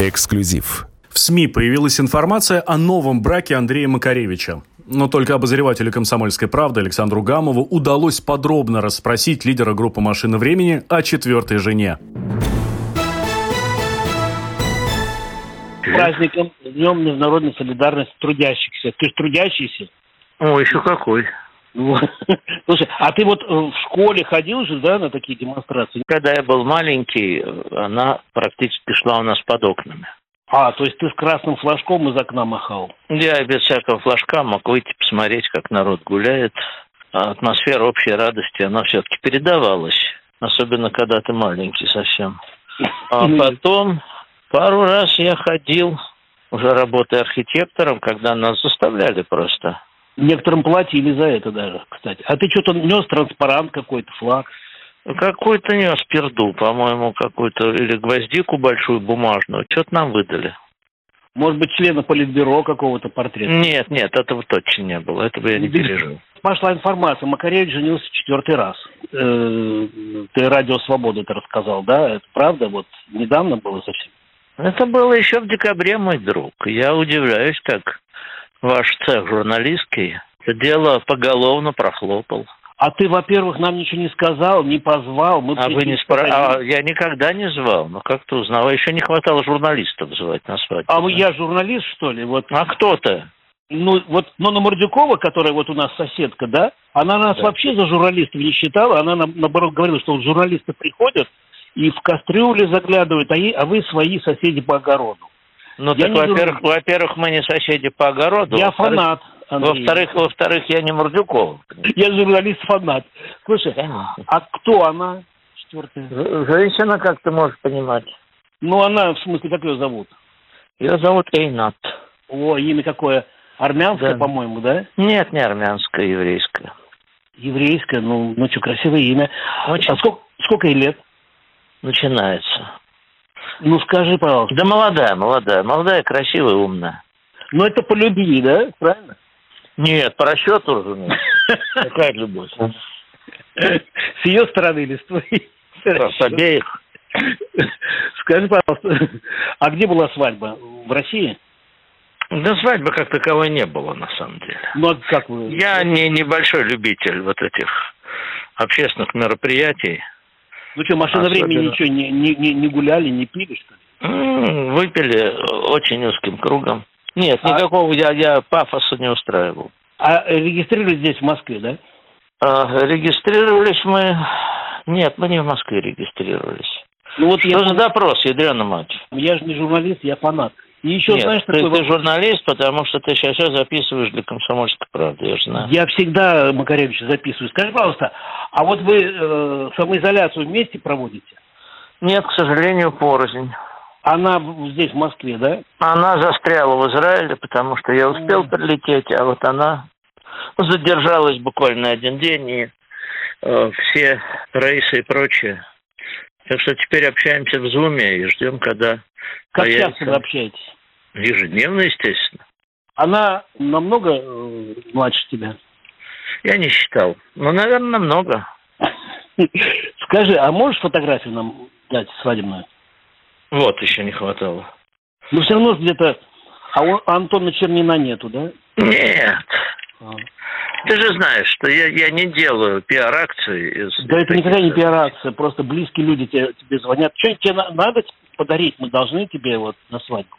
Эксклюзив. В СМИ появилась информация о новом браке Андрея Макаревича. Но только обозревателю «Комсомольской правды» Александру Гамову удалось подробно расспросить лидера группы «Машина времени» о четвертой жене. праздником, Днем международной солидарности трудящихся. Ты же трудящийся. О, еще какой. Слушай, а ты вот э, в школе ходил же, да, на такие демонстрации? Когда я был маленький, она практически шла у нас под окнами. А, то есть ты с красным флажком из окна махал? Я без всякого флажка мог выйти посмотреть, как народ гуляет. А атмосфера общей радости, она все-таки передавалась. Особенно, когда ты маленький совсем. А потом пару раз я ходил, уже работая архитектором, когда нас заставляли просто. Некоторым платили за это даже, кстати. А ты что-то нес транспарант какой-то, флаг? Какой-то нес перду, по-моему, какую-то, или гвоздику большую бумажную. Что-то нам выдали. Может быть, члена политбюро какого-то портрета? Нет, нет, этого точно не было. Этого я не пережил. Пошла информация, Макаревич женился четвертый раз. Э, Ты радио «Свобода» это рассказал, да? Это правда? Вот недавно было совсем. Это было еще в декабре, мой друг. Я удивляюсь, как ваш цех журналистский это дело поголовно прохлопал. А ты, во-первых, нам ничего не сказал, не позвал. Мы А вы не с спра... тобой. а я никогда не звал, но как-то узнал. Еще не хватало журналистов звать на свадьбу. А вы- я журналист, что ли? Вот, А кто-то? ну, вот Нона Мордюкова, которая вот у нас соседка, да, она нас Да. вообще за журналистов не считала. Она, нам, наоборот, говорила, что вот журналисты приходят и в кастрюле заглядывают, а, е- а вы свои соседи по огороду. Ну, Я так, во-первых, во-первых, мы не соседи по огороду. я фанат. Во-вторых, во-вторых, я не Мордюков. Я журналист-фанат. Слушай, Конечно. а кто она? Четвертая. Женщина, как ты можешь понимать. Ну, она, в смысле, как ее зовут? Ее зовут Эйнат. О, имя какое? Армянское, Да. по-моему, да? Нет, не армянская, еврейская. Еврейское, ну, ну что, красивое имя. Очень. А сколько, сколько ей лет? Начинается. Ну, скажи, пожалуйста. Да молодая, молодая. Молодая, красивая, умная. Ну, это по любви, да? Правильно? Нет, по расчету, разумеется. Какая любовь? С ее стороны или с твоей? С обеих. Скажи, пожалуйста, а где была свадьба? В России? Да свадьбы как таковой не было, на самом деле. Ну, а как вы? Я не небольшой любитель вот этих общественных мероприятий. Ну что, машина Особенно- времени ничего, не, не, не, не гуляли, не пили, что ли? Выпили очень узким кругом. Нет, А- никакого я, я пафоса не устраивал. А регистрировались здесь, в Москве, да? А, регистрировались мы... Нет, мы не в Москве регистрировались. Ну вот я, Что за допрос, ядрена мать? я же не журналист, я фанат. И еще, Нет, знаешь, ты, такой ты журналист, потому что ты сейчас записываешь для комсомольской правды, я же знаю. Я всегда Макаревича записываю. Скажи, пожалуйста, а вот вы э, самоизоляцию вместе проводите? Нет, к сожалению, порознь. Она здесь, в Москве, да? Она застряла в Израиле, потому что я успел прилететь, а вот она задержалась буквально один день, и э, все рейсы и прочее. Так что теперь общаемся в Зуме и ждем, когда Как появится. часто вы общаетесь? Ежедневно, естественно. Она намного э, младше тебя. Я не считал. Ну, наверное, намного. Скажи, а можешь фотографию нам дать свадебную? Вот еще не хватало. Ну, все равно где-то... А у Антона Чернина нету, да? Нет. А. Ты же знаешь, что я, я не делаю пиар-акции из... Да это никогда не пиар-акция, просто близкие люди тебе, тебе звонят. Что тебе на- надо подарить? Мы должны тебе вот на свадьбу.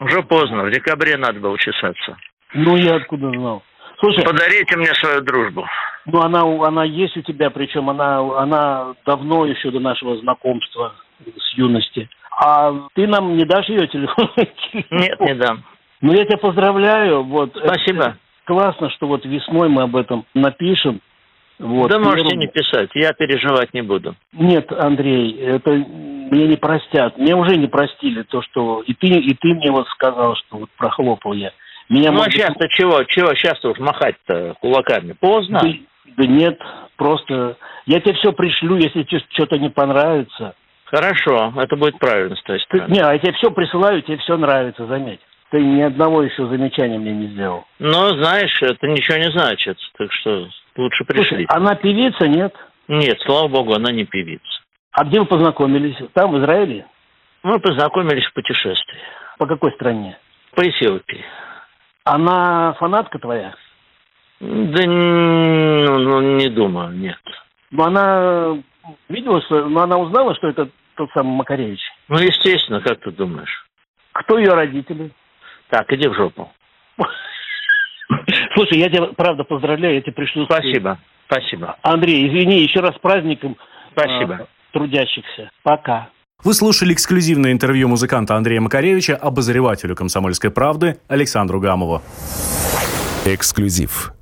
Уже поздно, в декабре надо было чесаться. Ну, я откуда знал? Слушай, Подарите мне свою дружбу. ну она, она есть у тебя, причем она, она давно еще до нашего знакомства с юности. А ты нам не дашь ее телефон? Нет, не дам. Ну, я тебя поздравляю. Вот. Спасибо. Это классно, что вот весной мы об этом напишем. Вот. да можете Первым- не писать, я переживать не буду. Нет, Андрей, это мне не простят. Мне уже не простили то, что... И ты, и ты мне вот сказал, что вот прохлопал я. Меня, ну а может сейчас-то чего? Чего сейчас-то уж махать-то кулаками? Поздно. Да, да нет, просто... Я тебе все пришлю, если тебе что-то не понравится. Хорошо, это будет правильно с той Ты- стороны. не, а я тебе все присылаю, тебе все нравится, заметь. Ты ни одного еще замечания мне не сделал. Но, знаешь, это ничего не значит, так что лучше Слушай, пришли. она певица, нет? Нет, слава богу, она не певица. А где вы познакомились? Там, в Израиле? Мы познакомились в путешествии. По какой стране? По Эфиопии. Она фанатка твоя? Да ну, ну, не думаю, нет. Но она видела, что, но она узнала, что это тот самый Макаревич. Ну, естественно, как ты думаешь? Кто ее родители? Так, иди в жопу. Слушай, я тебя, правда, поздравляю, я тебе пришлю... Спасибо, спасибо. Андрей, извини, еще раз с праздником. Спасибо. Трудящихся. Пока. Вы слушали эксклюзивное интервью музыканта Андрея Макаревича обозревателю «Комсомольской правды» Александру Гамову. Эксклюзив.